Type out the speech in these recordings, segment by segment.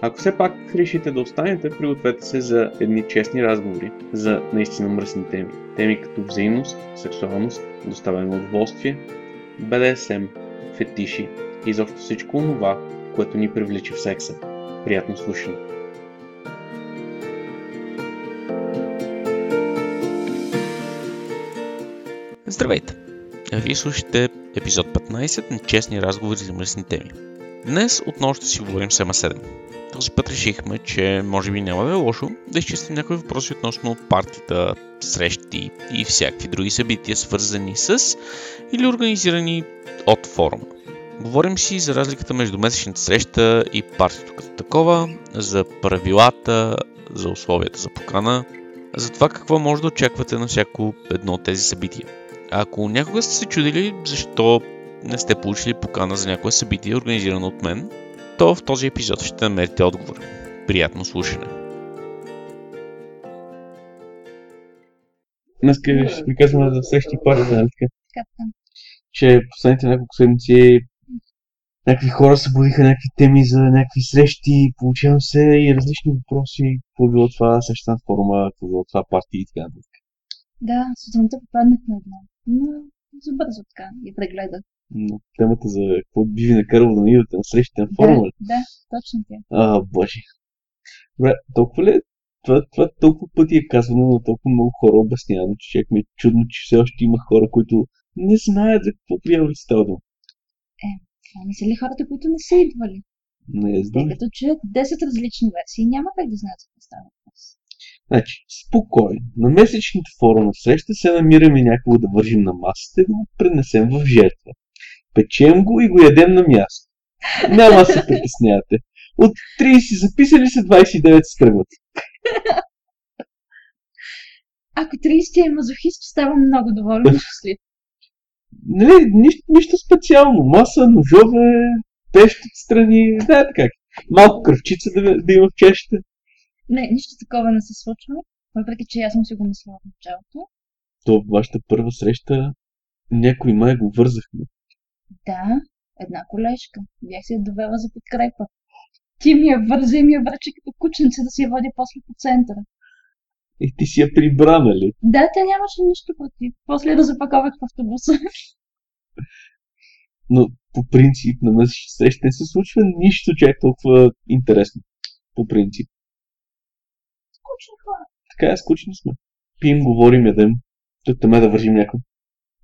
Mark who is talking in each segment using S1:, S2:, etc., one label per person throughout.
S1: Ако все пак решите да останете, пригответе се за едни честни разговори за наистина мръсни теми. Теми като взаимност, сексуалност, доставяне на удоволствие, БДСМ, фетиши и изобщо всичко това, което ни привлича в секса. Приятно слушане! Здравейте! Вие слушате епизод 15 на Честни разговори за мръсни теми. Днес отново ще си говорим с МА7. Този път решихме, че може би няма да е лошо да изчистим някои въпроси относно партията, срещи и всякакви други събития, свързани с или организирани от форума. Говорим си за разликата между месечната среща и партито като такова, за правилата, за условията за покана, за това какво може да очаквате на всяко едно от тези събития. А ако някога сте се чудили защо не сте получили покана за някое събитие, организирано от мен, то в този епизод ще намерите отговор. Приятно слушане! Днес ще приказваме за срещи парите, нали така? Че последните няколко седмици някакви хора събудиха някакви теми за някакви срещи, получавам се и различни въпроси. Какво било това среща на форума, какво било това партии и така нататък.
S2: Да, сутринта попаднах на едно. Но за бързо така я прегледах.
S1: Но темата за какво би ви накарало да идвате на срещите на форума.
S2: Да, да, точно тя.
S1: А, боже. Добре, толкова ли? Това, това толкова пъти е казвано, но толкова много хора обяснявано, че човек ми е чудно, че все още има хора, които не знаят за какво приявали става дума.
S2: Е, това не са ли хората, които не са идвали?
S1: Не знам.
S2: Те като чуят 10 различни версии, няма как да знаят за какво става въпрос.
S1: Значи, спокойно. На месечните форума среща се намираме някого да вържим на масата и да го пренесем в жертва. Печем го и го ядем на място. Няма се притеснявате. От 30 записали се 29 се тръгват.
S2: Ако 30 е мазохист, ставам много доволен и щастлив.
S1: Нали, нищо, нищо специално. Маса, ножове, пещ отстрани, да, как. Малко кръвчица да, да има в чешата.
S2: Не, нищо такова не се случва, въпреки че аз съм си го мислила в началото.
S1: То вашата първа среща някой май го вързахме.
S2: Да, една колежка. Бях си я довела за подкрепа. Ти ми я върза и ми я връча като кученце да си я води после по центъра.
S1: И ти си я прибра, нали?
S2: Да, тя нямаше нищо против. После да запаковах в автобуса.
S1: Но по принцип на месечни срещи не се случва нищо чак толкова интересно. По принцип.
S2: Скучни хора.
S1: Така е, скучни сме. Пием, говорим, ядем. Тук ме да вържим някой.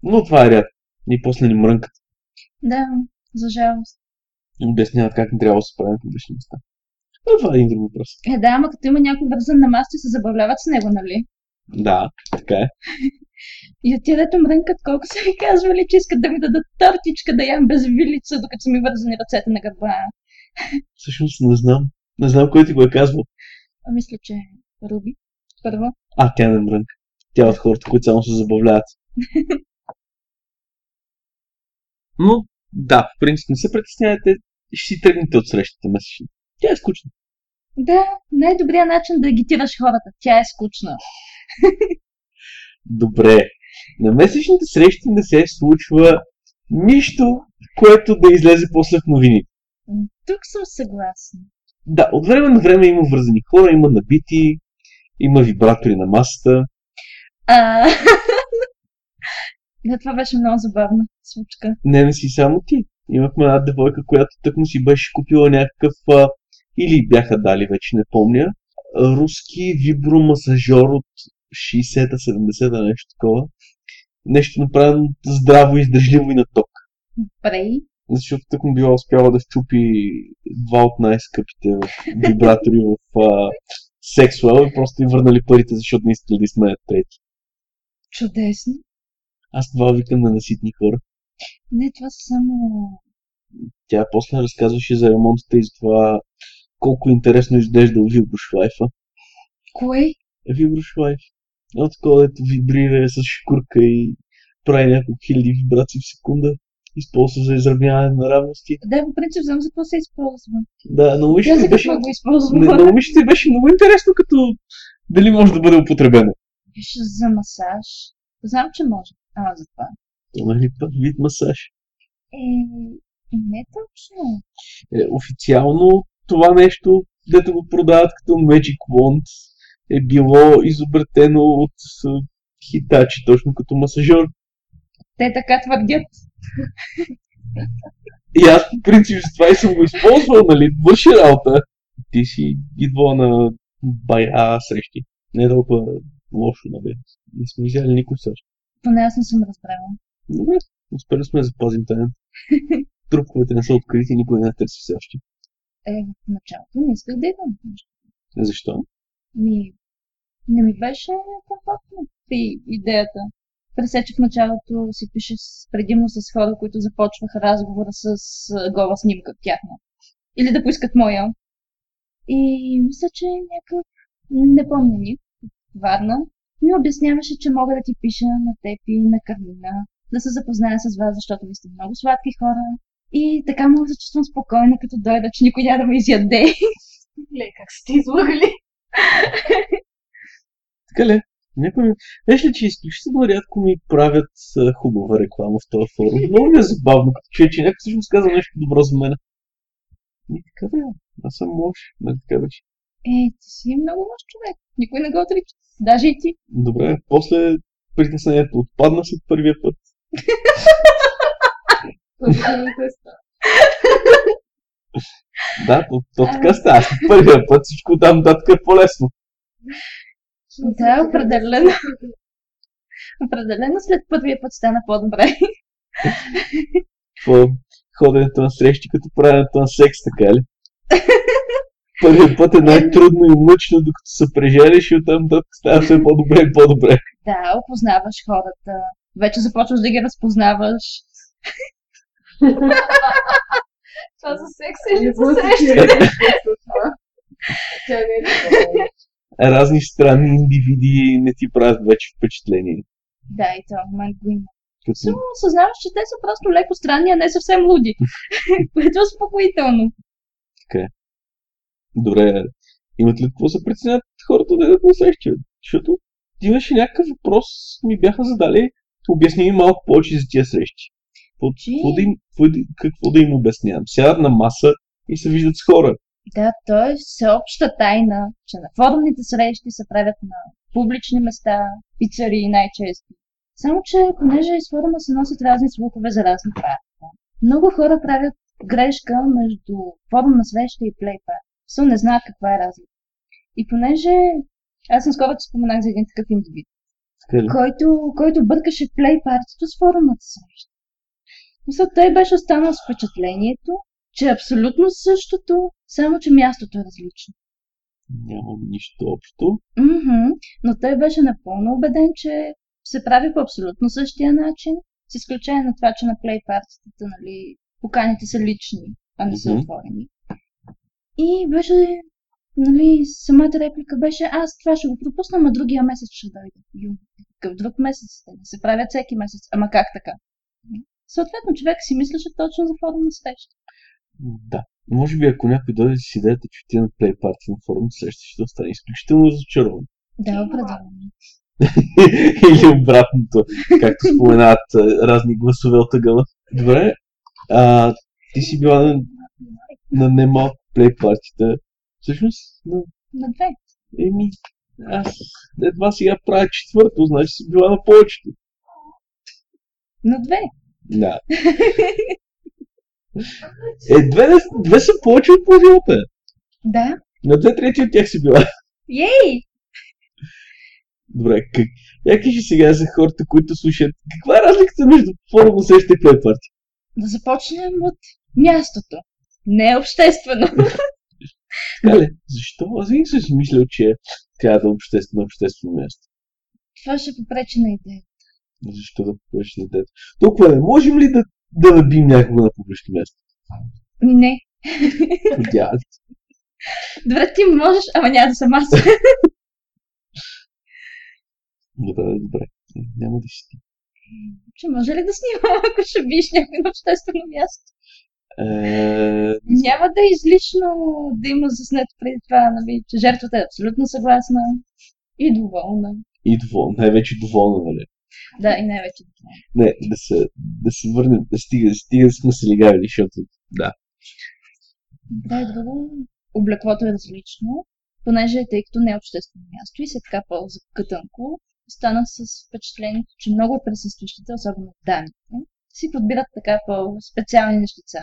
S1: Но това е ряд. И после ни мрънкат.
S2: Да, за жалост.
S1: Обясняват как не трябва да се обични места. Но това е един друг въпрос.
S2: Е, да, ама като има някой вързан на маста, се забавляват с него, нали?
S1: Да, така е.
S2: И от дето мрънкат, колко са ми казвали, че искат да ми дадат тортичка да ям без вилица, докато са ми вързани ръцете на гърба.
S1: Всъщност не знам. Не знам кой ти го е казвал.
S2: А, мисля, че Руби. Първо.
S1: А, тя не мрънка. Тя е от хората, които само се забавляват. Но, да, в принцип не се притеснявайте, ще си тръгнете от срещата месечни. Тя е скучна.
S2: Да, най-добрият начин да агитираш хората. Тя е скучна.
S1: Добре. На месечните срещи не се случва нищо, което да излезе после в новините.
S2: Тук съм съгласна.
S1: Да, от време на време има вързани хора, има набити, има вибратори на масата.
S2: А... да, това беше много забавна случка.
S1: Не, не си само ти. Имахме една девойка, която тъкмо си беше купила някакъв, а, или бяха дали, вече не помня, руски вибромасажор от 60-та, 70-та, нещо такова. Нещо направено здраво, издържливо и на ток.
S2: Прей.
S1: Защото тък му била успяла да щупи два от най-скъпите вибратори в а, Sexwell и просто им върнали парите, защото не искали да изсмеят трети.
S2: Чудесно.
S1: Аз това викам на наситни хора.
S2: Не, това са само...
S1: Тя после разказваше за ремонтите и за това колко интересно изглежда виброшлайфа.
S2: Кое?
S1: Виброшлайф. Едно такова, дето вибрира с шкурка и прави няколко хиляди вибрации в секунда. Използва за изравняване на равности.
S2: Да, по принцип знам за какво се използва.
S1: Да, но мишето
S2: за
S1: беше,
S2: го използва?
S1: не, но беше много интересно, като дали може да бъде употребено.
S2: Беше за масаж. Знам, че може. Ама за това.
S1: Нали, вид масаж.
S2: Е, не точно.
S1: Е, официално това нещо, дето го продават като Magic Wand, е било изобретено от хитачи, точно като масажор.
S2: Те така твърдят.
S1: И аз по принцип с това и съм го използвал, нали, върши работа. Ти си идвала на бая срещи. Не е толкова лошо, нали. Не сме взяли никой също.
S2: Поне аз не съм разбрала.
S1: Добре, успели сме да запазим тайната. Труповете не са открити, никой не я търси все още.
S2: Е, в началото не исках да идвам.
S1: Защо?
S2: Ми, не ми беше комфортно при идеята. Пресече в началото си пише с, предимно с хора, които започваха разговора с гола снимка тяхна. Или да поискат моя. И мисля, че някакъв, не помня ни, Варна, ми обясняваше, че мога да ти пиша на теб и на Кармина, да се запозная с вас, защото ви сте много сладки хора. И така мога да се чувствам спокойна, като дойда, че никой няма да ме изяде. Ле, как сте излагали?
S1: Така ли? Някой ми... Виж ли, че изключително рядко ми правят а, хубава реклама в този форум. Много ми е забавно, като че, че някой всъщност казва нещо добро за мен. И така да е. Аз съм лош. Нали така беше?
S2: Е, ти си много лош човек. Никой не го отрича. Даже и ти.
S1: Добре, после притеснението отпадна след първия път. Да, то, то така става. Първия път всичко там нататък е по-лесно.
S2: Да, определено. Определено след първия път стана по-добре.
S1: По ходенето на срещи, като правенето на секс, така ли? Първият път е най-трудно и мъчно, докато се преженеш и оттам нататък става все по-добре и по-добре.
S2: Да, опознаваш хората. Вече започваш да ги разпознаваш.
S3: Това за секс или за среща? Тя не е такова.
S1: Разни странни индивиди не ти правят вече впечатление.
S2: Да, и това момент го има. Само осъзнаваш, че те са просто леко странни, а не съвсем луди. Което е успокоително.
S1: Добре, имат ли какво се преценят хората да срещи? бе? Защото ти имаше някакъв въпрос, ми бяха задали, обясни ми малко повече за тия срещи. Какво, да им, какво, да- им обяснявам? Сядат на маса и се виждат с хора.
S2: Да, то е всеобща тайна, че на форумните срещи се правят на публични места, пицарии най-често. Само, че понеже из форума се носят разни слухове за разни парти. Много хора правят грешка между форумна среща и плейпар. Са не знаят каква е разлика. И понеже аз съм скоро ти споменах за един такъв индивид? Който, който бъркаше плей партито с форумната среща. Мисля, той беше останал с впечатлението, че е абсолютно същото, само че мястото е различно.
S1: Няма нищо общо.
S2: Мгм, Но той беше напълно убеден, че се прави по абсолютно същия начин, с изключение на това, че на плей партитата, нали, поканите са лични, а не са
S1: Мгм.
S2: отворени. И беше, нали, самата реплика беше, аз това ще го пропусна, ама другия месец ще дойде. Какъв друг месец? Те се правят всеки месец. Ама как така? Съответно, човек си мислеше точно за форум на среща.
S1: Да. Може би ако някой дойде с идеята, че ти на плей парти на форум, среща ще остане изключително разочарован.
S2: Да, определено.
S1: Или обратното, както споменават а, разни гласове от ъгъла. Добре, а, ти си била на, на немалко плей партита. Всъщност, на,
S2: На две.
S1: еми, аз едва сега правя четвърто, значи си била на повечето.
S2: На две.
S1: Да. Е, две, две са повече от половината.
S2: Да.
S1: На две трети от тях си била.
S2: Ей!
S1: Добре, как, я кажи сега за хората, които слушат. Каква е разликата между форум среща и плей парти?
S2: Да започнем от мястото. Не е обществено.
S1: Така ли? Защо? Аз винаги съм си мислял, че трябва да е обществено, обществено място.
S2: Това ще попречи на идея.
S1: Защо да попреш на детето? Толкова не можем ли да, да набим някого на публично място?
S2: Ми не.
S1: Идеално.
S2: Добре, ти можеш, ама няма да съм аз.
S1: Добре, добре. Е, Няма да си ти.
S2: Че може ли да снимам, ако ще биеш някой на обществено място?
S1: Е,
S2: Няма да е излишно да има заснето преди това, нали, че жертвата е абсолютно съгласна и доволна.
S1: и доволна. Най-вече доволна, нали?
S2: Да, и най-вече доволна.
S1: Не, да се, да се върнем, да стига, стига да сме се легавили, защото да.
S2: Добре, друго. Облеклото е различно, понеже тъй като не е обществено място и се така по-закътънко, останах с впечатлението, че много от присъстващите, особено дамите, си подбират така по-специални нещица,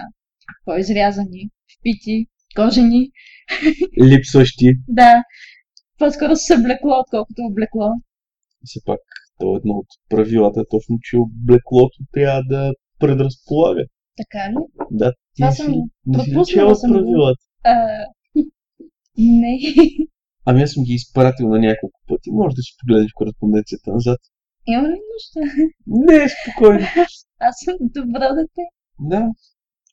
S2: по-изрязани, впити, кожени.
S1: Липсващи.
S2: Да, по-скоро с облекло, отколкото облекло.
S1: Все пак, то е едно от правилата, точно, че облеклото трябва да предразполага.
S2: Така ли?
S1: Да, ти
S2: Това
S1: си,
S2: съм
S1: не си
S2: го.
S1: правилата.
S2: А, не.
S1: Ами аз съм ги изпратил на няколко пъти. Може да си погледнеш кореспонденцията назад.
S2: Има ли нужда?
S1: Не, спокойно.
S2: Аз съм добро дете.
S1: Да,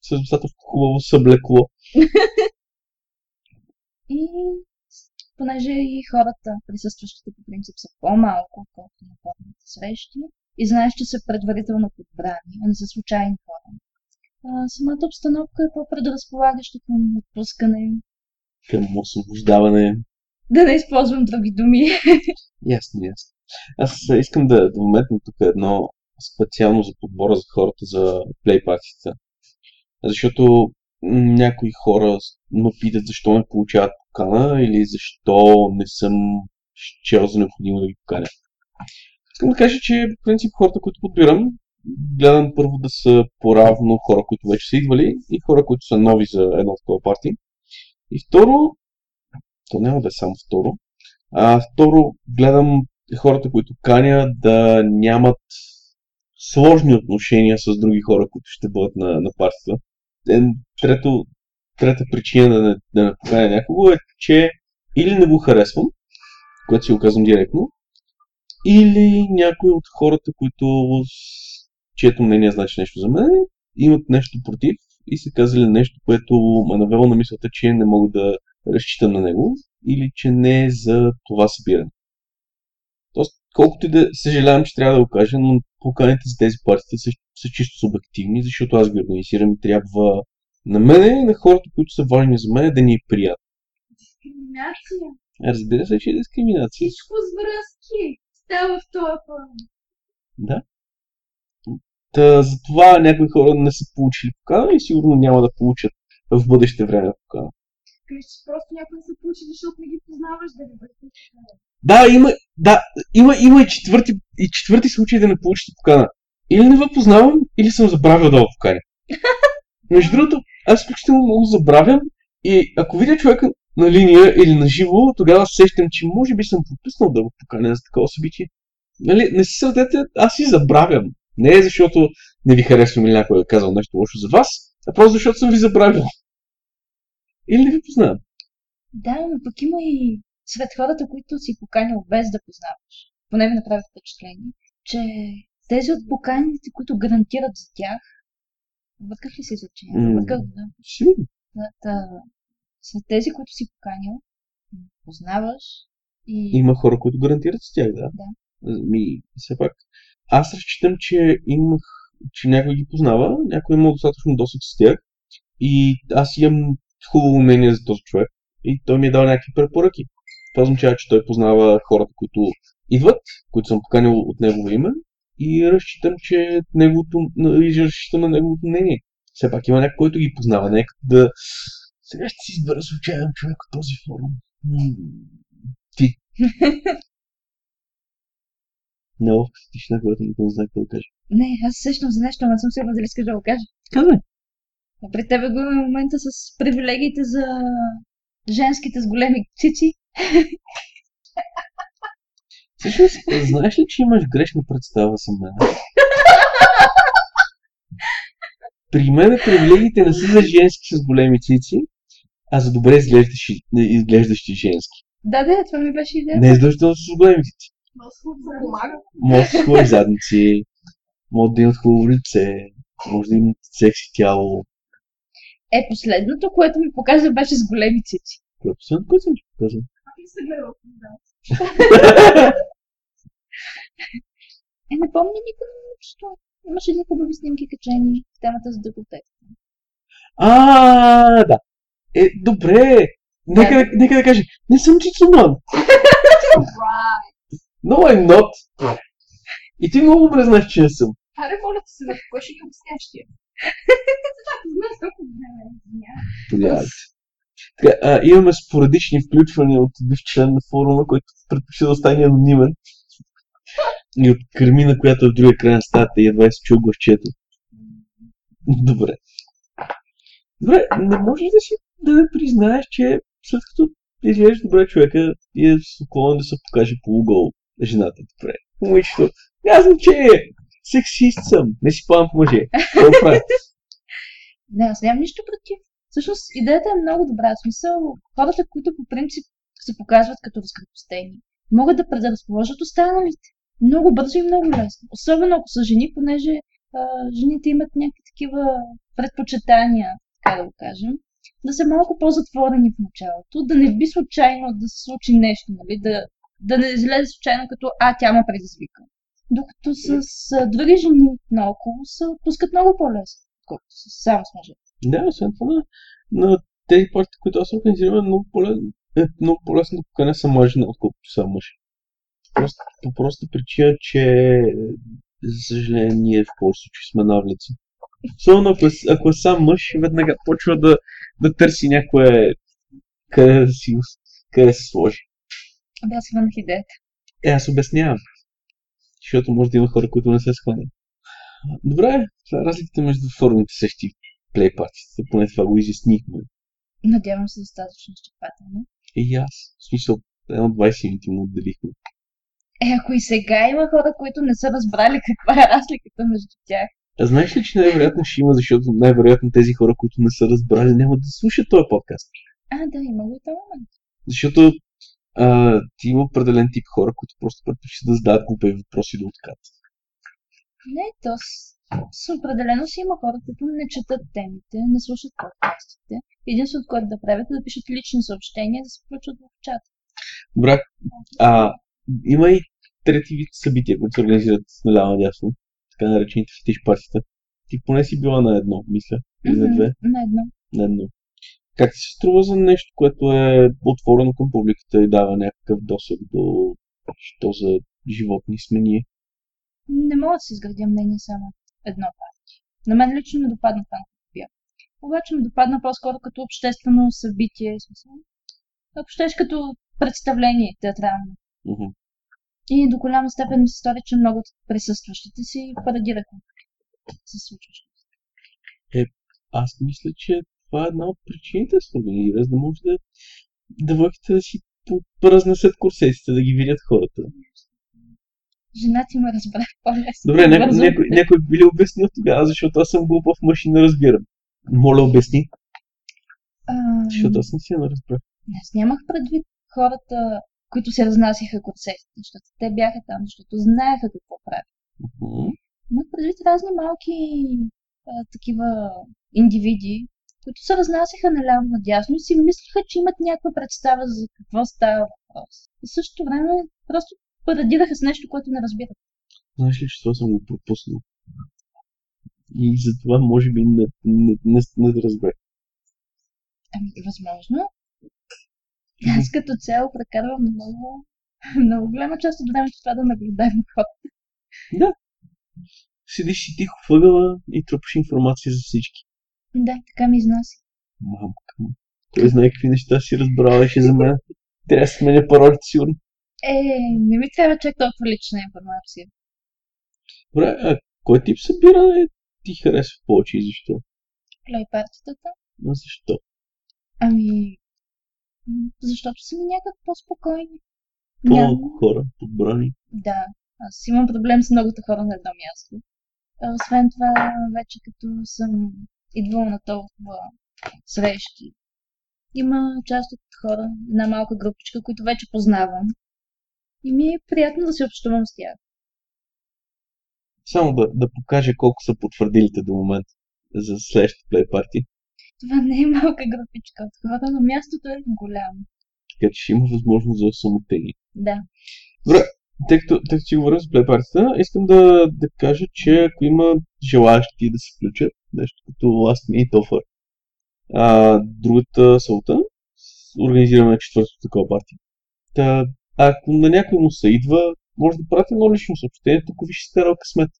S1: с достатъчно хубаво съблекло.
S2: И понеже и хората, присъстващите по принцип са по-малко, отколкото на формите срещи, и знаеш, че са предварително подбрани, а не са случайни хора. А, самата обстановка е по-предразполагаща към отпускане.
S1: Към освобождаване.
S2: Да не използвам други думи.
S1: Ясно, ясно. Аз искам да, да вметна тук едно специално за подбора за хората за плей партията. Защото някои хора ме питат защо не получават покана или защо не съм счел за необходимо да ги поканя. Искам да кажа, че по принцип хората, които подбирам, гледам първо да са по-равно хора, които вече са идвали и хора, които са нови за едно такова парти. И второ, то няма да е само второ, а второ, гледам хората, които каня да нямат сложни отношения с други хора, които ще бъдат на, на партията. Е, Трето, трета причина да не, да не поканя някого е, че или не го харесвам, което си го казвам директно, или някои от хората, които чието мнение значи нещо за мен, имат нещо против и са казали нещо, което ме навело на мисълта, че не мога да разчитам на него или че не е за това събиране. Тоест, колкото и да съжалявам, че трябва да го кажа, но поканите за тези партии са, са чисто субективни, защото аз ги организирам и трябва на мен и на хората, които са важни за мен, да ни е приятно.
S3: Дискриминация.
S1: Разбира се, че е дискриминация.
S3: Всичко с връзки. Става в този план.
S1: Да. Та, затова някои хора не са получили покана и сигурно няма да получат в бъдеще време покана.
S3: Кажеш, че просто някой не се получи, защото не ги познаваш да не бъдеш.
S1: Да, има, да, има, има и, четвърти, и четвърти случай да не получите покана. Или не ви познавам, или съм забравил да го поканя. Между другото, аз изключително много забравям и ако видя човека на линия или на живо, тогава сещам, че може би съм пропуснал да го поканя за такова събитие. Нали, не си сърдете, аз си забравям. Не е защото не ви харесвам или някой е казал нещо лошо за вас, а просто защото съм ви забравил. Или не ви познавам.
S2: Да, но пък има и сред хората, които си поканил без да познаваш. Поне ми направи впечатление, че тези от поканите, които гарантират за тях, вътках ли се изречение?
S1: М.
S2: Вътках, да. Да. Сред тези, които си поканил, познаваш и...
S1: Има хора, които гарантират с тях, да.
S2: Да.
S1: Ми, все пак. Аз разчитам, че имах, че някой ги познава, някой има достатъчно досег с тях и аз имам хубаво мнение за този човек и той ми е дал някакви препоръки. Това означава, че той познава хората, които идват, които съм поканил от негово име и разчитам, че неговото, и разчитам на неговото мнение. Все пак има някой, който ги познава. Нека да... Сега ще си избера случайен човек от този форум. Ти. Много в тишина, когато никой не знае какво да каже.
S2: Не, аз за нещо, но не съм сигурна дали искаш да го кажа.
S1: Казвай.
S2: При тебе го има момента с привилегиите за женските с големи цици.
S1: Всъщност, знаеш ли, че имаш грешна представа за мен? При мен привилегиите не са за женски с големи цици, а за добре изглеждащи, изглеждащи женски.
S2: Да, да, това ми беше идея.
S1: Не е задължително с големи цици. Може да са хубави задници, може да имат хубаво лице, може да имат секси тяло.
S2: Е, последното, което ми показа, беше с големи цици.
S1: Кое е последното, което съм ти показал?
S3: Не се гледал. Да.
S2: Е, не помня никъде нищо. Имаше едни хубави снимки качени в темата за дъготек.
S1: А, да. Е, добре. Нека, да, нека да кажа, не съм чицуман. No, I'm not. И ти много добре знаеш, че не съм.
S3: Аре, моля ти се, да кой ще ги обясняваш тия? Знаеш толкова време.
S1: Така, имаме спорадични включвания от бив член на форума, който предпочита да остане анонимен. И от Кармина, която е в другия край на стаята и едва се чул гласчето. Добре. Добре, не можеш да си да ме признаеш, че след като изглеждаш добре човека и е склонен да се покаже полугол жената добре. Момичето, няма значение. Сексист съм. Не си по мъже. Какво правя?
S2: Не, аз нямам нищо против. Всъщност идеята е много добра. В смисъл, хората, които по принцип се показват като разкрепостени, могат да предразположат останалите. Много бързо и много лесно. Особено ако са жени, понеже а, жените имат някакви такива предпочитания, така да го кажем. Да са малко по-затворени в началото, да не би случайно да се случи нещо, нали? да, да не излезе случайно като а, тя ме предизвика. Докато с а, други жени наоколо се отпускат много по-лесно, само с мъже.
S1: Да, освен това, на, на тези партии, които аз организирам, е много по-лесно, е много по-лесно да поканя сама жена, отколкото сам мъж. Просто, по проста причина, че за съжаление ние в повече случаи сме навлици. Особено ако, е- ако е сам мъж, веднага почва да, да търси някое къде да си, къде да се сложи.
S2: Да, аз хванах идеята.
S1: Е, аз обяснявам. Защото може да има хора, които не се схванат. Добре, това е разликата между формите сещи плейпартите. Поне това го изяснихме.
S2: Надявам се достатъчно изчерпателно.
S1: И аз. В смисъл, едно 20 минути му отделихме.
S2: Е, ако и сега има хора, които не са разбрали каква е разликата между тях.
S1: А знаеш ли, че най-вероятно ще има, защото най-вероятно тези хора, които не са разбрали, няма да слушат този подкаст.
S2: А, да, има го и този момент.
S1: Защото а, ти има определен тип хора, които просто предпочитат да зададат глупави въпроси до откат.
S2: Не, то с, с определено си има хора, които не четат темите, не слушат подкастите. Единственото, което да правят е да пишат лични съобщения да се включат в чат.
S1: Добре, а, има и трети вид събития, които се организират наляво надясно, така наречените фетиш партита. Ти поне си била на едно, мисля, или на две,
S2: На едно.
S1: на едно. Как ти се струва за нещо, което е отворено към публиката и дава някакъв досег до що за животни смени?
S2: Не мога да си изградя мнение само едно партия. На мен лично ме допадна като бях. Обаче ме допадна по-скоро като обществено събитие, смисъл. Ако щеш като представление театрално.
S1: Мгм.
S2: И до голяма степен ми се стори, че много от присъстващите си парадираха се случващо.
S1: Аз мисля, че това е една от причините се организира, за да може да, да върхите да си разнесат курсетите, да ги видят хората.
S2: Жена ти ме разбра по-лесно.
S1: Добре, някой,
S2: Бързо.
S1: някой, някой би ли обяснил тогава, защото аз съм глупав мъж и не разбирам. Моля, обясни,
S2: Ам,
S1: защото аз не си не разбрах.
S2: Аз нямах предвид хората, които се разнасяха курсетите, защото те бяха там, защото знаеха какво правят.
S1: Мгм.
S2: Имах предвид разни малки а, такива индивиди, които се разнасяха наляво надясно и си мислеха, че имат някаква представа за какво става въпрос. В същото време просто парадираха с нещо, което не разбират.
S1: Знаеш ли, че това съм го пропуснал? И затова може би не, не, не, не да разбрах.
S2: Ами, възможно. Аз като цяло прекарвам много, много голяма част от времето това да наблюдавам хората.
S1: Седиш си тихо въгъла и трупаш информация за всички.
S2: Да, така ми изнася.
S1: Мамка му. Кой знае какви неща си разбраваше за мен. Трябва да сменя паролите сигурно.
S2: Е, не ми трябва чак толкова лична информация.
S1: Добре, а кой тип събиране ти харесва повече и защо?
S2: Плей партитата?
S1: А защо?
S2: Ами, защото са ми някак по-спокойни.
S1: По-малко хора, подбрани.
S2: Да, аз имам проблем с многото хора на едно място. А, Освен това, вече като съм идвала на толкова срещи, има част от хора, една малка групичка, които вече познавам. И ми е приятно да се общувам с тях.
S1: Само да, да покажа колко са потвърдилите до момента за следващата плей парти.
S2: Това не е малка групичка от хора, но мястото е голямо.
S1: Така че ще има възможност за самотеги.
S2: Да.
S1: Тъй като, тъй като си говорим за плейпартията, искам да, да кажа, че ако има желаящи да се включат, нещо като Last Minute Offer, а, другата сълта, организираме четвъртото такова парти. Та, ако на някой му се идва, може да прати едно лично съобщение, тук виж ще старал късмет.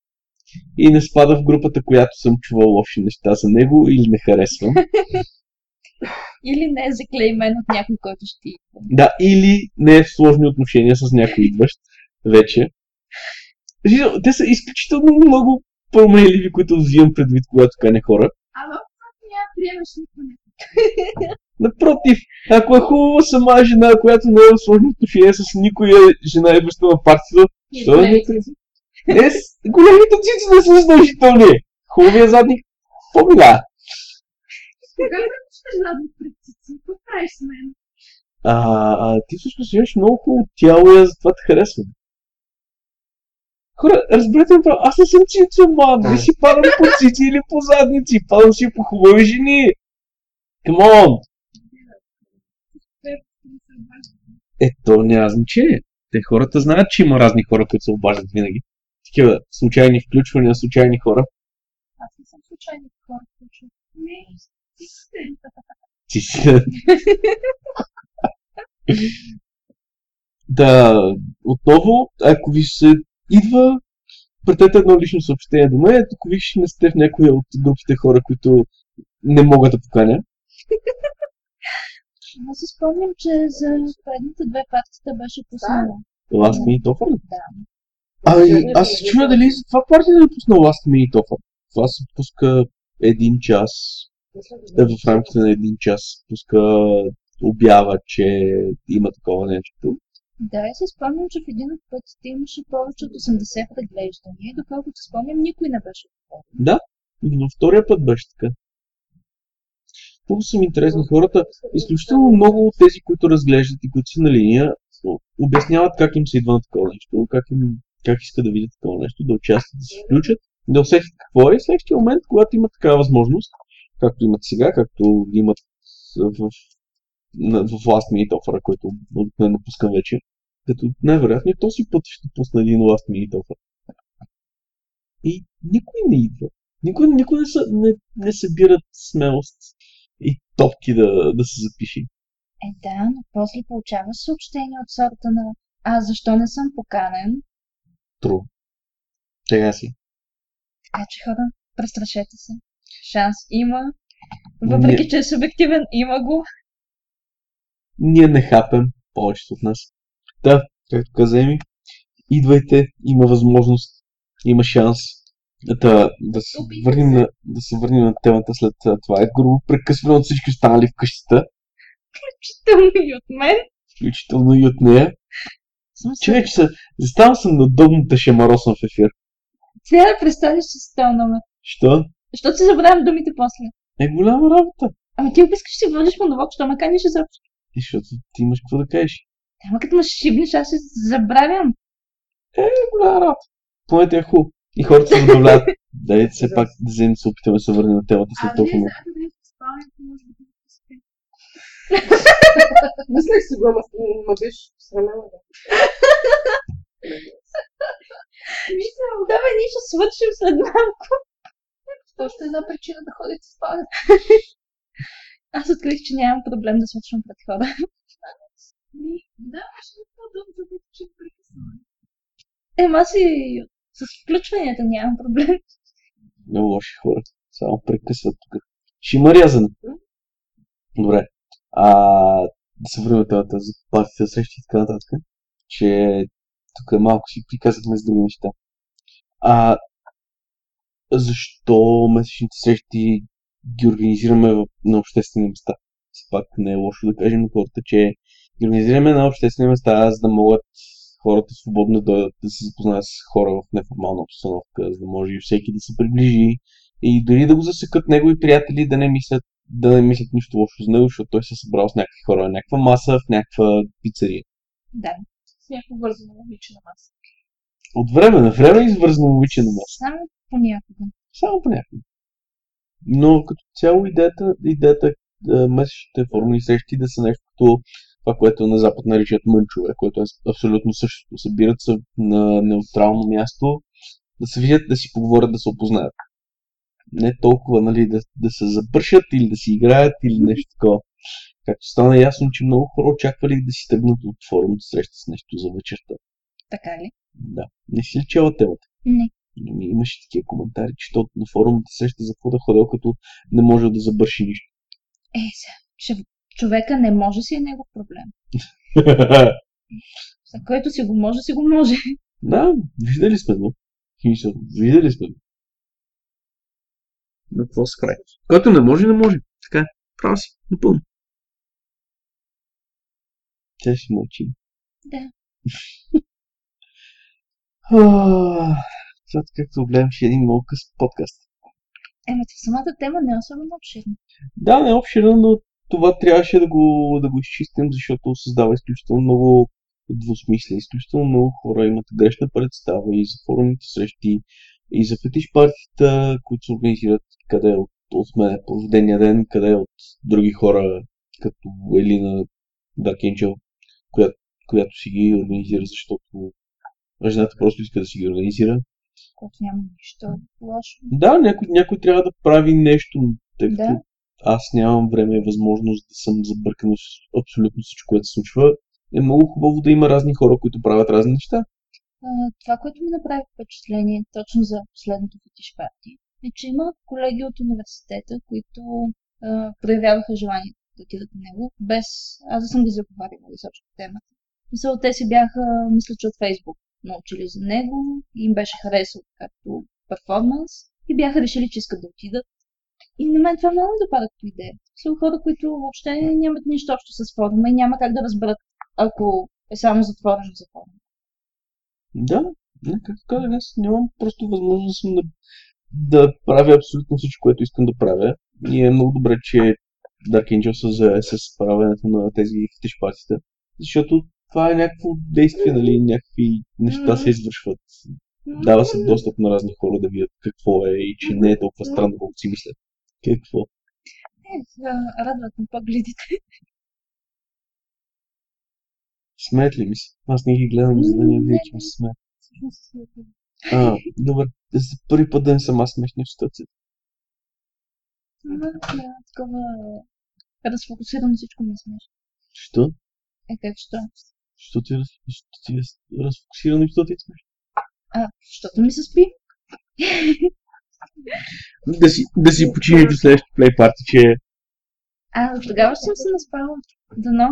S1: И не спада в групата, която съм чувал лоши неща за него или не харесвам.
S2: Или не е заклеймен от някой, който ще идва.
S1: Да, или не е в сложни отношения с някой идващ вече. Те са изключително много променливи, които взимам предвид, когато каня хора.
S3: Ама, няма приемаш никой.
S1: Напротив, ако е хубава сама жена, която не е в сложни отношения с никоя жена, идваща на партията, що е? Не, големите цици не са задължителни. Хубавия задник, по-мила.
S3: Кога ще задник пред цици? Какво правиш с мен?
S1: А, а ти всъщност имаш много хубаво тяло и аз затова те харесвам. Хора, разберете ме право, аз не съм цицо, ман, не си падам по цици или по задници, падам си по хубави жени. Come on! Ето, няма значение. Те хората знаят, че има разни хора, които се обаждат винаги. Такива случайни включвания, случайни хора.
S3: Аз не съм случайни хора, които... Не, ти
S1: си. да, отново, ако ви се идва, пратете едно лично съобщение до мен, ако виж не сте в някоя от групите хора, които не могат да поканя.
S2: Аз си спомням, че за предните две партията беше пуснала.
S1: Last Minute Offer?
S2: Да.
S1: Ами, аз се чуя дали за това партията е пусна Last Minute Offer. Това се пуска един час, е в рамките на един час пуска обява, че има такова нещо.
S2: Да, и си спомням, че в един от пътите имаше повече от 80 преглеждания, и доколкото спомням, никой не беше отворен.
S1: Да, във втория път беше така. Много са ми интересни хората. Изключително много от тези, които разглеждат и които са на линия, обясняват как им се идва на такова нещо, как, им, как искат да видят такова нещо, да участват, да се включат, да усетят какво е. В следващия момент, когато имат такава възможност, както имат сега, както имат в, на, в Last Minute Offer, който обикновено пускам вече, като най-вероятно и този път ще пусна един Last Minute Offer. И никой не идва. Никой, никой не, са, не, не събират смелост топки да, да се запише.
S2: Е, да, но после получаваш съобщение от сорта на а защо не съм поканен?
S1: Тру. Тега си.
S2: Така че хора, престрашете се. Шанс има. Въпреки, че е субективен, има го.
S1: Ние не хапем повечето от нас. Да, както каза Еми, идвайте, има възможност, има шанс да, да, се, върнем на, да се върнем на темата след това. Е грубо прекъсване от всички останали в къщата,
S2: Включително и от мен.
S1: включително и от нея.
S2: Съм се...
S1: Се, заставам съм на дълната шемаросна в ефир.
S2: Сега да престанеш с този номер.
S1: Що?
S2: Защото си забравям думите после.
S1: Е голяма работа.
S2: Ами ти искаш да си водиш монолог, що ме каниш изобщо.
S1: И защото ти имаш какво да кажеш.
S2: Ама като ме шибнеш, аз си забравям.
S1: Е голяма работа. Поне е хубаво. И хората се забавляват. Дайте все пак да вземем да се опитаме да се върнем на темата след толкова много.
S3: дали да. Мислех си го, ама ма беше срамена.
S2: Мисля, давай ние ще свършим след малко.
S3: Още една причина да ходите спалнята.
S2: Аз открих, че нямам проблем да свършвам пред хора.
S3: Да, ще е по-дълго да бъде, че прекъсваме.
S2: Ема си с включванията нямам проблем.
S1: Много лоши хора. Само прекъсват тук. Ще има рязане. Добре. А, да се върнем темата за партията срещи и така нататък. Че тук малко си приказахме с други неща. А, защо месечните срещи ги организираме на обществени места? Все пак не е лошо да кажем на хората, че ги организираме на обществени места, за да могат хората свободно да, да се запознаят с хора в неформална обстановка, за да може и всеки да се приближи и дори да го засекат негови приятели, да не мислят, да не мислят нищо лошо за него, защото той се е събрал с някакви хора на някаква маса в някаква пицария.
S2: Да.
S3: С някакво вързано момиче на маса.
S1: От време на време извързно момиче на маса.
S2: Само понякога.
S1: Само понякога. Но като цяло идеята, идеята месечните формули срещи да са нещо като това, което на Запад наричат мънчове, което е абсолютно същото. Събират се на неутрално място, да се видят, да си поговорят, да се опознаят. Не толкова, нали, да, да се забършат или да си играят или нещо такова. Както стана ясно, че много хора очаквали да си тръгнат от форумната среща с нещо за вечерта.
S2: Така ли?
S1: Да. Не си ли чела темата?
S2: Не.
S1: Ами, Имаше такива коментари, че то на форумната среща за какво да ходил, като не може да забърши нищо.
S2: Е, сега, че човека не може си е негов проблем. За който си го може, си го може.
S1: да, виждали сме го. Виждали сме го. На какво се край? Който не може, не може. Така е. Права си. Напълно. Тя си мълчи.
S2: Да.
S1: А, Сега както гледамше един много къс подкаст.
S2: Ема, това самата тема не е особено обширна.
S1: Да, не е обширен, но това трябваше да го, да го изчистим, защото създава изключително много двусмислия. Изключително много хора имат грешна представа и за форумните срещи, и за фетиш партията, които се организират къде е от, от мен по рождения ден, къде е от други хора, като Елина Dark Angel, която, която си ги организира, защото жената просто иска да си ги организира.
S2: Което няма нищо лошо.
S1: Да, някой, някой трябва да прави нещо, тъй като
S2: Да.
S1: Аз нямам време и възможност да съм забъркан с абсолютно всичко, което се случва. Е много хубаво да има разни хора, които правят разни неща.
S2: А, това, което ми направи впечатление точно за последното фетиш парти, е, че има колеги от университета, които а, проявяваха желание да отидат на него, без аз да съм ги заговаряла изобщо темата. Мисля, те си бяха, мисля, че от Фейсбук научили за него, им беше харесал като перформанс и бяха решили, че искат да отидат. И на мен това много допада като идея. Са хора, които въобще нямат нищо общо с форума и няма как да разберат, ако е само затворено за форума.
S1: Да, както казах, аз нямам просто възможност да, да правя абсолютно всичко, което искам да правя. И е много добре, че Dark Angel се зае с правенето на тези фетиш партита, защото това е някакво действие, нали, някакви неща се извършват. Дава се достъп на разни хора да видят какво е и че не е толкова странно, колкото си мислят. Какво?
S2: Е, а, радват ме погледите.
S1: Смеят ли ми се? Аз не ги гледам, за да не видя, че ми се смеят. А, добре. За първи път да не съм аз смешни в ситуацията.
S2: Да, такова разфокусирано всичко ми смешно.
S1: Що?
S2: Е, как що?
S1: Що ти, що ти разфокусирано и що ти смешно?
S2: А, защото ми се спи.
S1: Да си, да си почини до следващото плей парти, че
S2: А, тогава ще съм се наспала. Дано.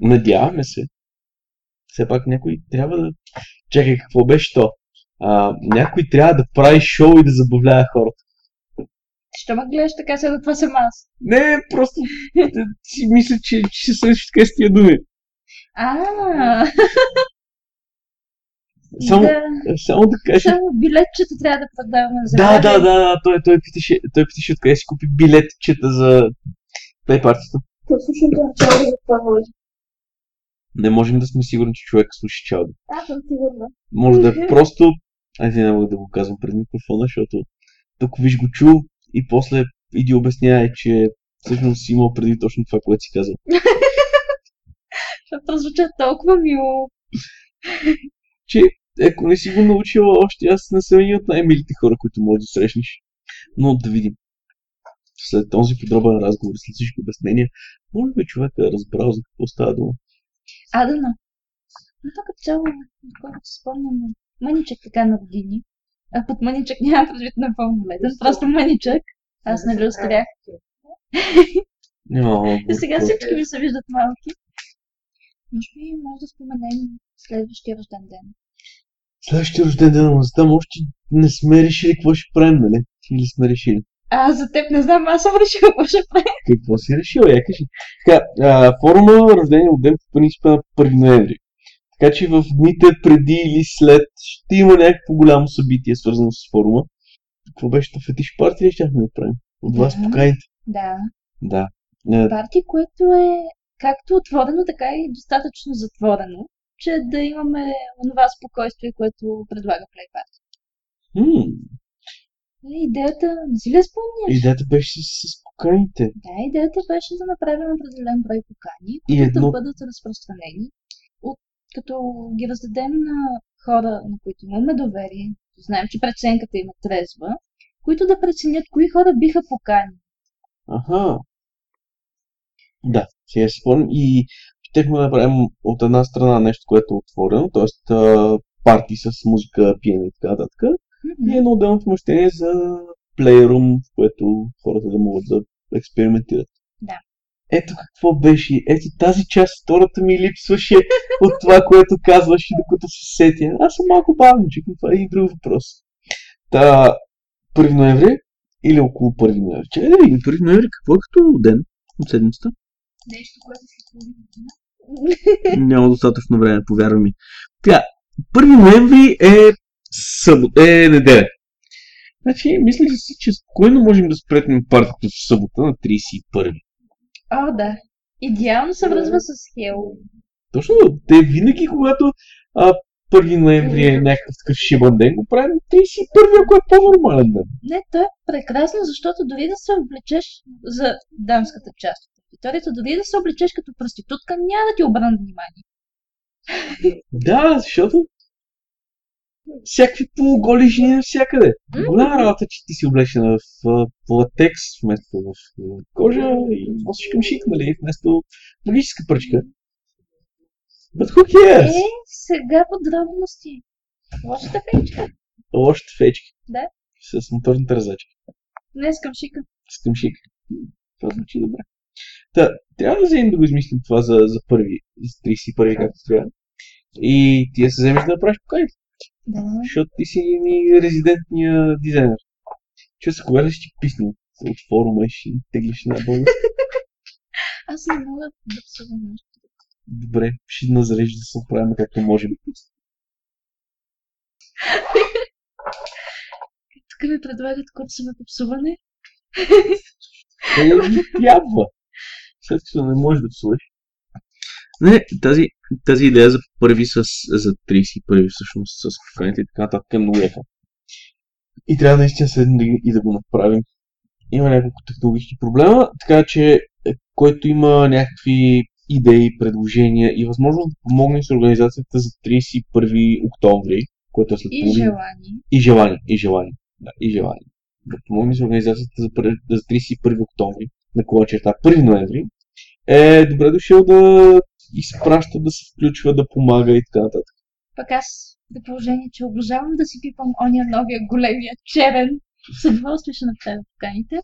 S1: надяваме се. Все пак някой трябва да... Чакай, какво беше то? А, някой трябва да прави шоу и да забавлява хората.
S2: Що ме гледаш така, сега това съм аз?
S1: Не, просто да си мисля, че, че се срещаш така с тия думи.
S2: А,
S1: Само,
S2: да.
S1: само да кажа,
S2: Само билетчета трябва да продаваме за
S1: Да, да, да, да, той, той питаше, той питаше откъде си купи билетчета за плей партията.
S3: Слушам това начало за това може.
S1: Не можем да сме сигурни, че човек слуша чаудо.
S3: Аз съм сигурна.
S1: Може да е просто... Айде не мога да го казвам пред микрофона, защото тук виж го чу и после иди обяснява, че всъщност си имал преди точно това, което си казал.
S2: Това прозвуча толкова мило.
S1: Че ако не си го научила още, аз не съм един от най-милите хора, които можеш да срещнеш. Но да видим. След този подробен разговор, след всички обяснения, може би човек е разбрал за какво става дума.
S2: А, да, но. Но като цяло, колкото си спомням, мъничък така на години. А под мъничък нямам предвид на пълнолетен, просто мъничък. Аз нали устарях.
S1: Няма,
S2: И сега всички ми се виждат малки. Може би може да споменем следващия рожден ден.
S1: Следващия рожден ден на мазата, още не сме решили какво ще правим, нали? Или сме решили?
S2: А, за теб не знам, аз съм решила какво ще правя.
S1: Какво си решил? Я кажи. Така, а, форума рождение от ден по принцип на 1 ноември. Така че в дните преди или след ще има някакво голямо събитие, свързано с форума. Какво беше то фетиш парти ли щяхме да правим? От вас
S2: Да.
S1: поканите.
S2: Да.
S1: Да. Е,
S2: Парти, което е както отворено, така и достатъчно затворено, че да имаме онова спокойствие, което предлага Play Party.
S1: м,
S2: Е, идеята, не си ли спомняш?
S1: Идеята беше с, с поканите.
S2: Да, идеята беше да направим определен брой покани, които
S1: едно-
S2: да бъдат разпространени, от, като ги раздадем на хора, на които имаме доверие, знаем, че преценката им е трезва, които да преценят кои хора биха покани.
S1: Аха. Да, сега си спомням и щехме да направим от една страна нещо, което е отворено, т.е. парти с музика, пиене и така нататък. И едно отделно помещение за плейрум, в което хората да могат да експериментират.
S2: Да.
S1: Ето какво беше. Ето тази част, втората ми липсваше от това, което казваше, докато се сетя. Аз съм малко бавничък, но това е и друг въпрос. Та, 1 ноември или около 1 ноември. Видим, 1 ноември какво е като ден от седмицата?
S2: Нещо, което след половината.
S1: Няма достатъчно време, повярвай ми. Така, 1 ноември е, събот, е неделя. Значи, мисля си, че спокойно можем да спретнем партията в събота на 31.
S2: О, да. Идеално се връзва с Хело.
S1: Точно, те винаги, когато а, 1 ноември е някакъв такъв шибан ден, го правим на 31, ако е по-нормален ден.
S2: Не, то е прекрасно, защото дори да се облечеш за дамската част от аудиторията, дори да се облечеш като проститутка, няма да ти обърнат внимание.
S1: Да, защото всякакви полуголи жени навсякъде. Голяма работа, че ти си облечена в латекс вместо в кожа и носиш към шик, нали, вместо магическа пръчка. But who cares?
S2: Е, сега подробности. Лошата фейчка.
S1: Лошите фечки.
S2: Да.
S1: С моторната ръзачка.
S2: Не искам шика.
S1: С към шик. Това звучи добре. Та, трябва да вземем да го измислим това за, за първи, за 31 както трябва. И ти да се вземеш да направиш поканите.
S2: Да.
S1: Защото ти си ни резидентния дизайнер. Чу се, кога ли ще ти писне от форума и ще теглиш на българ?
S2: Аз не мога да псувам нещо.
S1: Добре, ще назреш да се оправим както можем.
S2: Тук ми предлагат курсове по псуване.
S1: Е, не трябва. След като не можеш да псуваш. Не, тази, тази идея за първи с, за 31 всъщност с поканите и така нататък е много яка. И трябва наистина седнем да ги- и да го направим. Има няколко технологични проблема, така че е, който има някакви идеи, предложения и възможност да помогне с организацията за 31 октомври, което е след
S2: И
S1: половин-
S2: желание.
S1: и желание, и желание. Да, и желание. Да помогне с организацията за, за 31 октомври, на кола черта 1 ноември, е добре дошъл да изпраща, да се включва, да помага и така нататък.
S2: Пък аз, при положение, че обожавам да си пипам ония новия големия черен, с удоволствие ще направя поканите.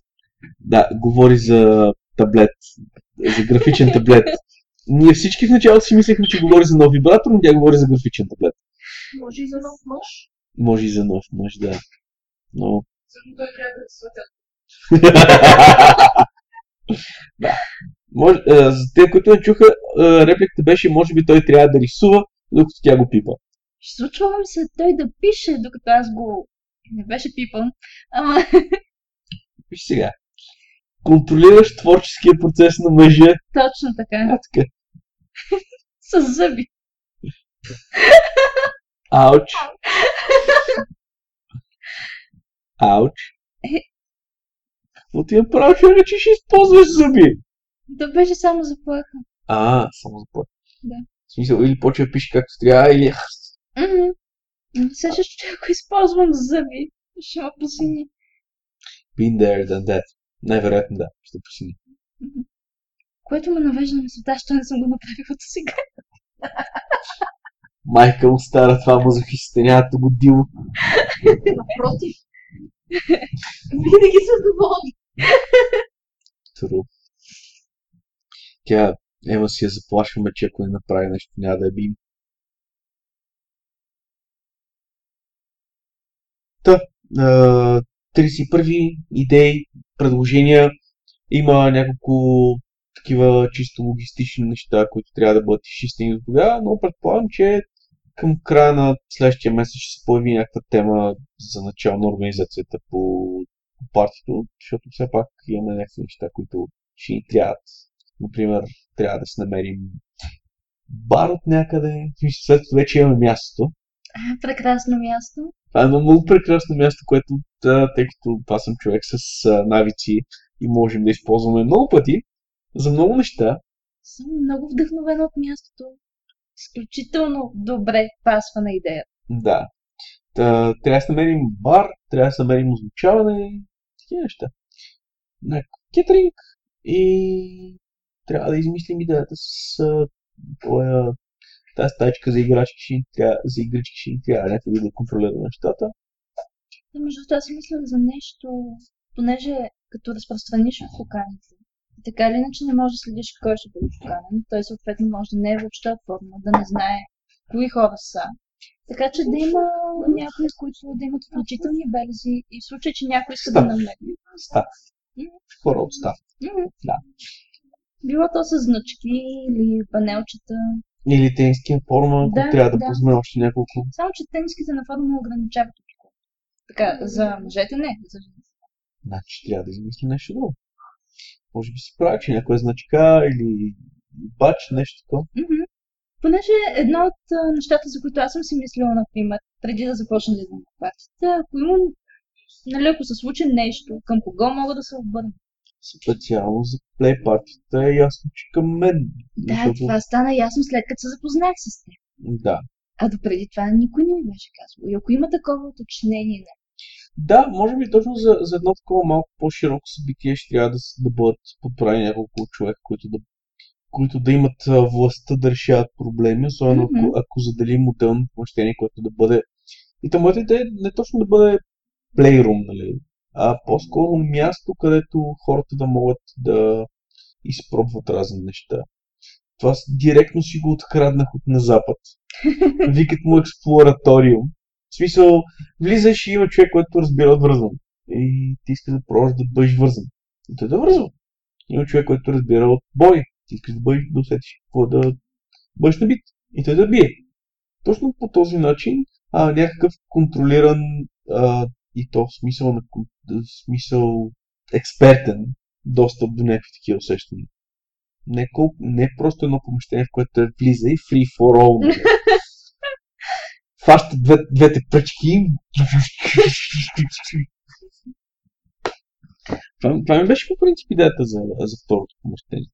S1: Да, говори за таблет, за графичен таблет. Ние всички в началото си мислехме, че говори за нов вибратор, но тя говори за графичен таблет.
S3: Може и за нов мъж.
S1: Може и за нов мъж, да. Но
S3: Защото той трябва да се
S1: да. Може, а, за те, които не чуха, а, репликата беше, може би той трябва да рисува, докато тя го пипа.
S2: Ще случва ми се той да пише, докато аз го... Не беше пипан, ама
S1: Виж сега. Контролираш творческия процес на мъжа.
S2: точно така.
S1: А, така.
S2: С зъби.
S1: Ауч. Ауч.
S2: Е.
S1: Какво ти е направил, човек, че ще използваш зъби?
S2: Да беше само заплаха.
S1: А, само за път.
S2: Да.
S1: В смисъл, или почва да пише както трябва, или...
S2: Ще, че ако използвам зъби, ще ме посини.
S1: Been there, done that. Най-вероятно да, ще посини.
S2: Което ме навежда на мисълта, що не съм го направила до сега.
S1: Майка му стара това мазохистите, няма да го дило.
S3: Напротив. Винаги са доволни.
S1: Тру. Тя, Ема си я заплашваме, че ако не направи нещо, няма да я бим. Та, а, 31 идеи, предложения. Има няколко такива чисто логистични неща, които трябва да бъдат изчистени до тогава, но предполагам, че към края на следващия месец ще се появи някаква тема за начало на организацията по по партито, защото все пак имаме някакви неща, които ще ни трябват. Например, трябва да си намерим бар от някъде. След като вече имаме мястото.
S2: Прекрасно място.
S1: Това е едно много прекрасно място, което, да, тъй като аз съм човек с а, навици и можем да използваме много пъти за много неща.
S2: Съм много вдъхновена от мястото. Изключително добре пасва на идеята.
S1: Да. Та, трябва да се намерим бар, трябва да се намерим озвучаване, такива неща. Някакъв кетеринг и трябва да измислим идеята с а, твоя тази стачка за играчки ще трябва, за играчки ще трябва някой да контролира нещата.
S2: И между това си мисля за нещо, понеже като разпространиш поканите, така или иначе не можеш да следиш кой ще бъде поканен. Той съответно може да не е въобще форма, да не знае кои хора са. Така че да има някои, които да имат включителни белези и в случай, че някой иска да
S1: Став.
S2: намери.
S1: Став. Хора от.
S2: Мгм.
S1: Да.
S2: Било то с значки или панелчета.
S1: Или тенския форма, ако
S2: Да,
S1: трябва да,
S2: да.
S1: познае още няколко.
S2: Само, че тениските на форма ограничават такова. Така, за мъжете не, за жените.
S1: Значи трябва да измислим нещо друго. Може би си прави, че някоя значка или бач, нещо такова.
S2: Мгм. Понеже едно от а, нещата, за които аз съм си мислила, например, преди да започна да идвам на партията, ако имам, нали, ако се случи нещо, към кого мога да се обърна?
S1: Специално за плей партията е ясно, че към мен.
S2: Да,
S1: Защото-
S2: това стана ясно след като се запознах с теб.
S1: Да.
S2: А допреди това никой не ми беше казвал. И ако има такова уточнение, не.
S1: Да, може би точно за, за едно такова малко по-широко събитие ще трябва да, да бъдат подправени няколко човека, които да, които да имат властта да решават проблеми, особено
S2: Мгм.
S1: ако, ако заделим отделно помещение, което да бъде... И то моята идея е не точно да бъде плейрум, нали, а по-скоро място, където хората да могат да изпробват разни неща. Това директно си го откраднах от на запад. Викат му експлораториум. В смисъл, влизаш и има човек, който разбира от вързване. И ти искаш да пробваш да бъдеш вързан. И той да вързва. Има човек, който разбира от бой. Ти искаш да бъдеш да усетиш какво да бъдеш набит. И той да бие. Точно по този начин а, някакъв контролиран а, и то в смисъл, на, в смисъл експертен достъп до някакви такива усещания. Не, колко, не просто едно помещение, в което е влиза и free for all. Фаща две, двете пръчки. това, това ми беше по принцип идеята за, за второто помещение.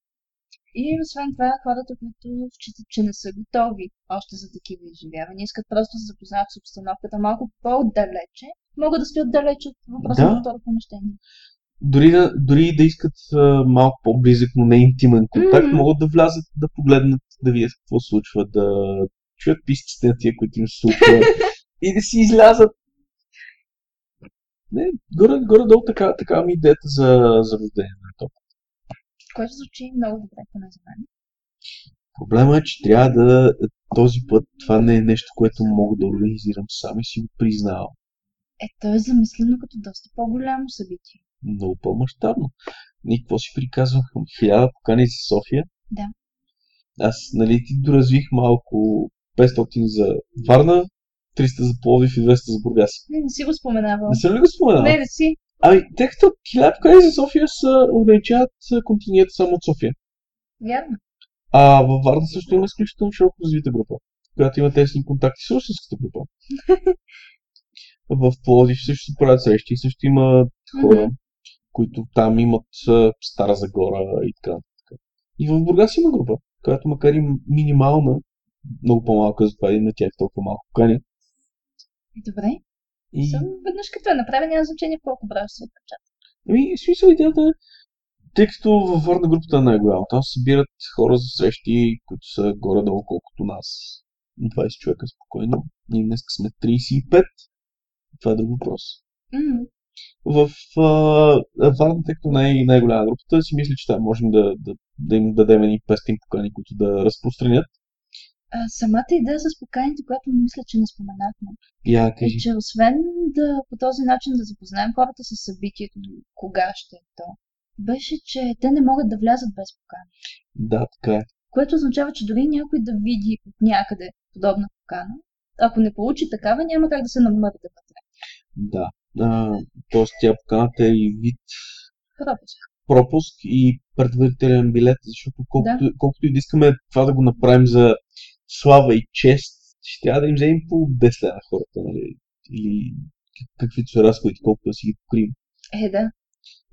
S2: И освен това, хората, които считат, че не са готови още за такива изживявания, искат просто да се запознаят с обстановката малко по-отдалече, могат да стоят далече от въпросното
S1: Да.
S2: второ помещение.
S1: Дори да, дори да искат а, малко по-близък, но не интимен контакт,
S2: Мгм.
S1: могат да влязат, да погледнат, да видят какво случва, да чуят писците на тия, които им се случват и да си излязат. Не, горе, горе-долу така, така ми е идеята за, за рождение на.
S2: Което звучи много добре, поне за мен.
S1: Проблема е, че трябва да този път това не е нещо, което мога да организирам сам и си го признавам.
S2: Е, то е замислено като доста по-голямо събитие.
S1: Много по-масштабно. И какво си приказвах? Хиляда покани за София.
S2: Да.
S1: Аз, нали, ти доразвих малко 500 за Варна, 300 за Пловдив и 200 за Бургас.
S2: Не, не си го споменавал.
S1: Не съм ли го споменал?
S2: Не, не си.
S1: Ами, тъй като хиляда покани за София са ограничават континента само от София.
S2: Вярно.
S1: А във Варна също има изключително широко развита група, която има тесни контакти с русската група. в Пловдив също се правят срещи, също има хора, които там имат Стара Загора и така. И в Бургас има група, която макар и минимална, много по-малка, затова и на тях толкова малко покани.
S2: Добре.
S1: И,
S2: Съм веднъж като е направен, няма значение колко браш се откачат.
S1: ами, смисъл идеята е, тъй като във Варна групата е най-голяма, там се събират хора за срещи, които са горе-долу колкото нас. 20 човека спокойно. Ние днес сме 35. Това е друг въпрос.
S2: М,
S1: в а, Варна, тъй като най- най-голяма групата, си мисля, че там можем да, да, да им дадем едни 500 покани, които да разпространят.
S2: А, самата идея с поканите, която мисля, че не споменахме,
S1: Я
S2: е, че освен да по този начин да запознаем хората с събитието, кога ще е то, беше, че те не могат да влязат без покана.
S1: Да, така е.
S2: Което означава, че дори някой да види от някъде подобна покана, ако не получи такава, няма как да се намърда вътре.
S1: Да. А, тоест тя поканата е и вид
S2: Пропуск.
S1: пропуск и предварителен билет, защото колкото,
S2: Да.
S1: колкото и да искаме това да го направим за слава и чест, ще трябва да им вземем по 10 лева на хората, нали? или каквито са разходите, колкото да си ги покрием.
S2: Е, да.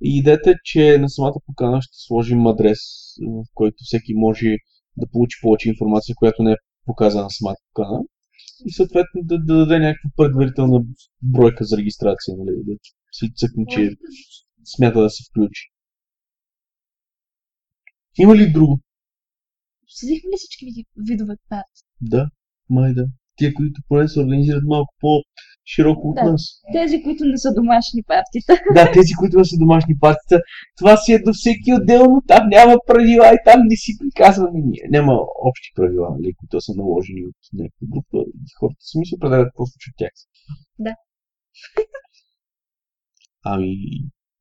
S1: И идеята е, че на самата покана ще сложим адрес, в който всеки може да получи повече информация, която не е показана на самата покана. И съответно да, да даде някаква предварителна бройка за регистрация, нали, да си цъкне, че смята да се включи. Има ли друго?
S2: Обсъдихме ли всички видове парти?
S1: Да, май да. Тия, които поне се организират малко по-широко от
S2: Да.
S1: нас.
S2: Тези, които не са домашни партита.
S1: Да, тези, които са домашни партита, това си е до всеки отделно, там няма правила и там не си приказваме ние. Няма общи правила, нали, които са наложени от някаква група и хората сами се определят какво случва тях.
S2: Да.
S1: Ами,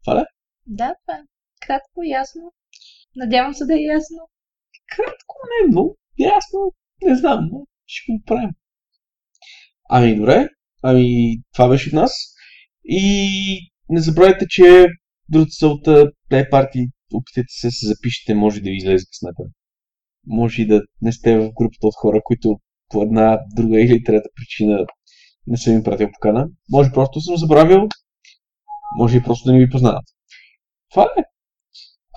S1: това ли?
S2: Да, това е. Кратко, ясно. Надявам се да е ясно.
S1: Кратко не много. Ясно, не знам, но ще го правим. Ами, добре. Ами, това беше от нас. И не забравяйте, че другата целта Play Party, опитайте се се запишете, може да ви излезе късмета. Може и да не сте в групата от хора, които по една, друга или трета причина не съм им пратил покана. Може просто съм забравил, може и просто да не ви познават. Това е.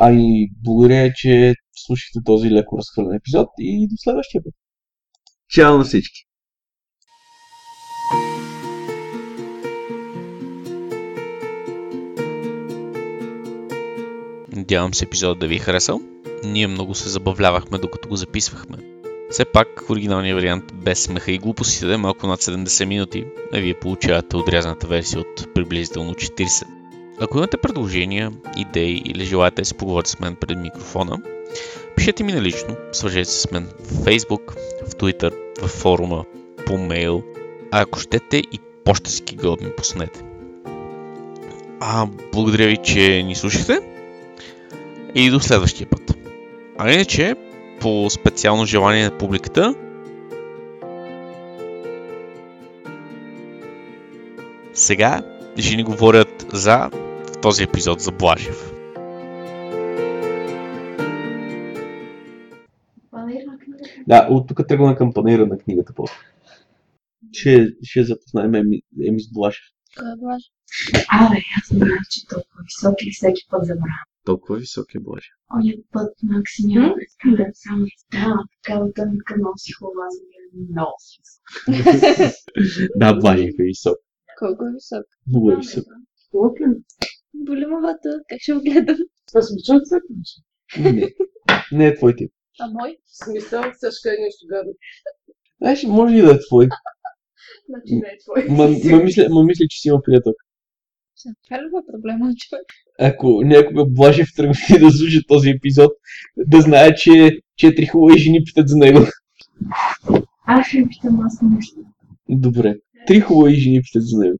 S1: Ами, благодаря, че слушахте този леко разхвърлен епизод и до следващия път. Чао на всички!
S4: Надявам се епизодът да ви е харесал. Ние много се забавлявахме докато го записвахме. Все пак оригиналният вариант без смеха и глупостите е малко над 70 минути, а вие получавате отрязаната версия от приблизително 40. Ако имате предложения, идеи или желаете да си поговорите с мен пред микрофона, пишете ми налично, свържете се с мен в Facebook, в Twitter, в форума, по мейл, а ако щете и почтенски гълъб ми поснете. А, благодаря ви, че ни слушахте и до следващия път. А иначе, по специално желание на публиката, сега жени говорят за този епизод за Блажев.
S1: Да, от тук тръгваме към панера на книгата после. Ще, ще запознаем Еми, Еми с Блашев.
S2: Кой е блаж?
S3: Абе, аз знаех, че толкова висок и всеки път забравям.
S1: Толкова висок е Блашев.
S3: Оня път Максимилиан да само да, така да тънка носи хубава за мен носи.
S1: да, Блашев е висок.
S2: Колко е висок?
S1: Много е висок.
S2: Болимовата. Как ще го гледам?
S3: Това съм чул се
S1: Не, не е твой тип.
S2: А мой?
S3: В смисъл, също е нещо гадно.
S1: Знаеш, може и да е твой.
S3: Значи не е твой.
S1: Ма, ма, мисля, ма мисля, че си има приятел.
S2: Това ли е проблема, човек?
S1: Ако някога Блажев тръгне да слуша този епизод, да знае, че четири хубави жени питат за него.
S3: Аз ще питам аз нещо.
S1: Добре. Три хубави жени питат за него.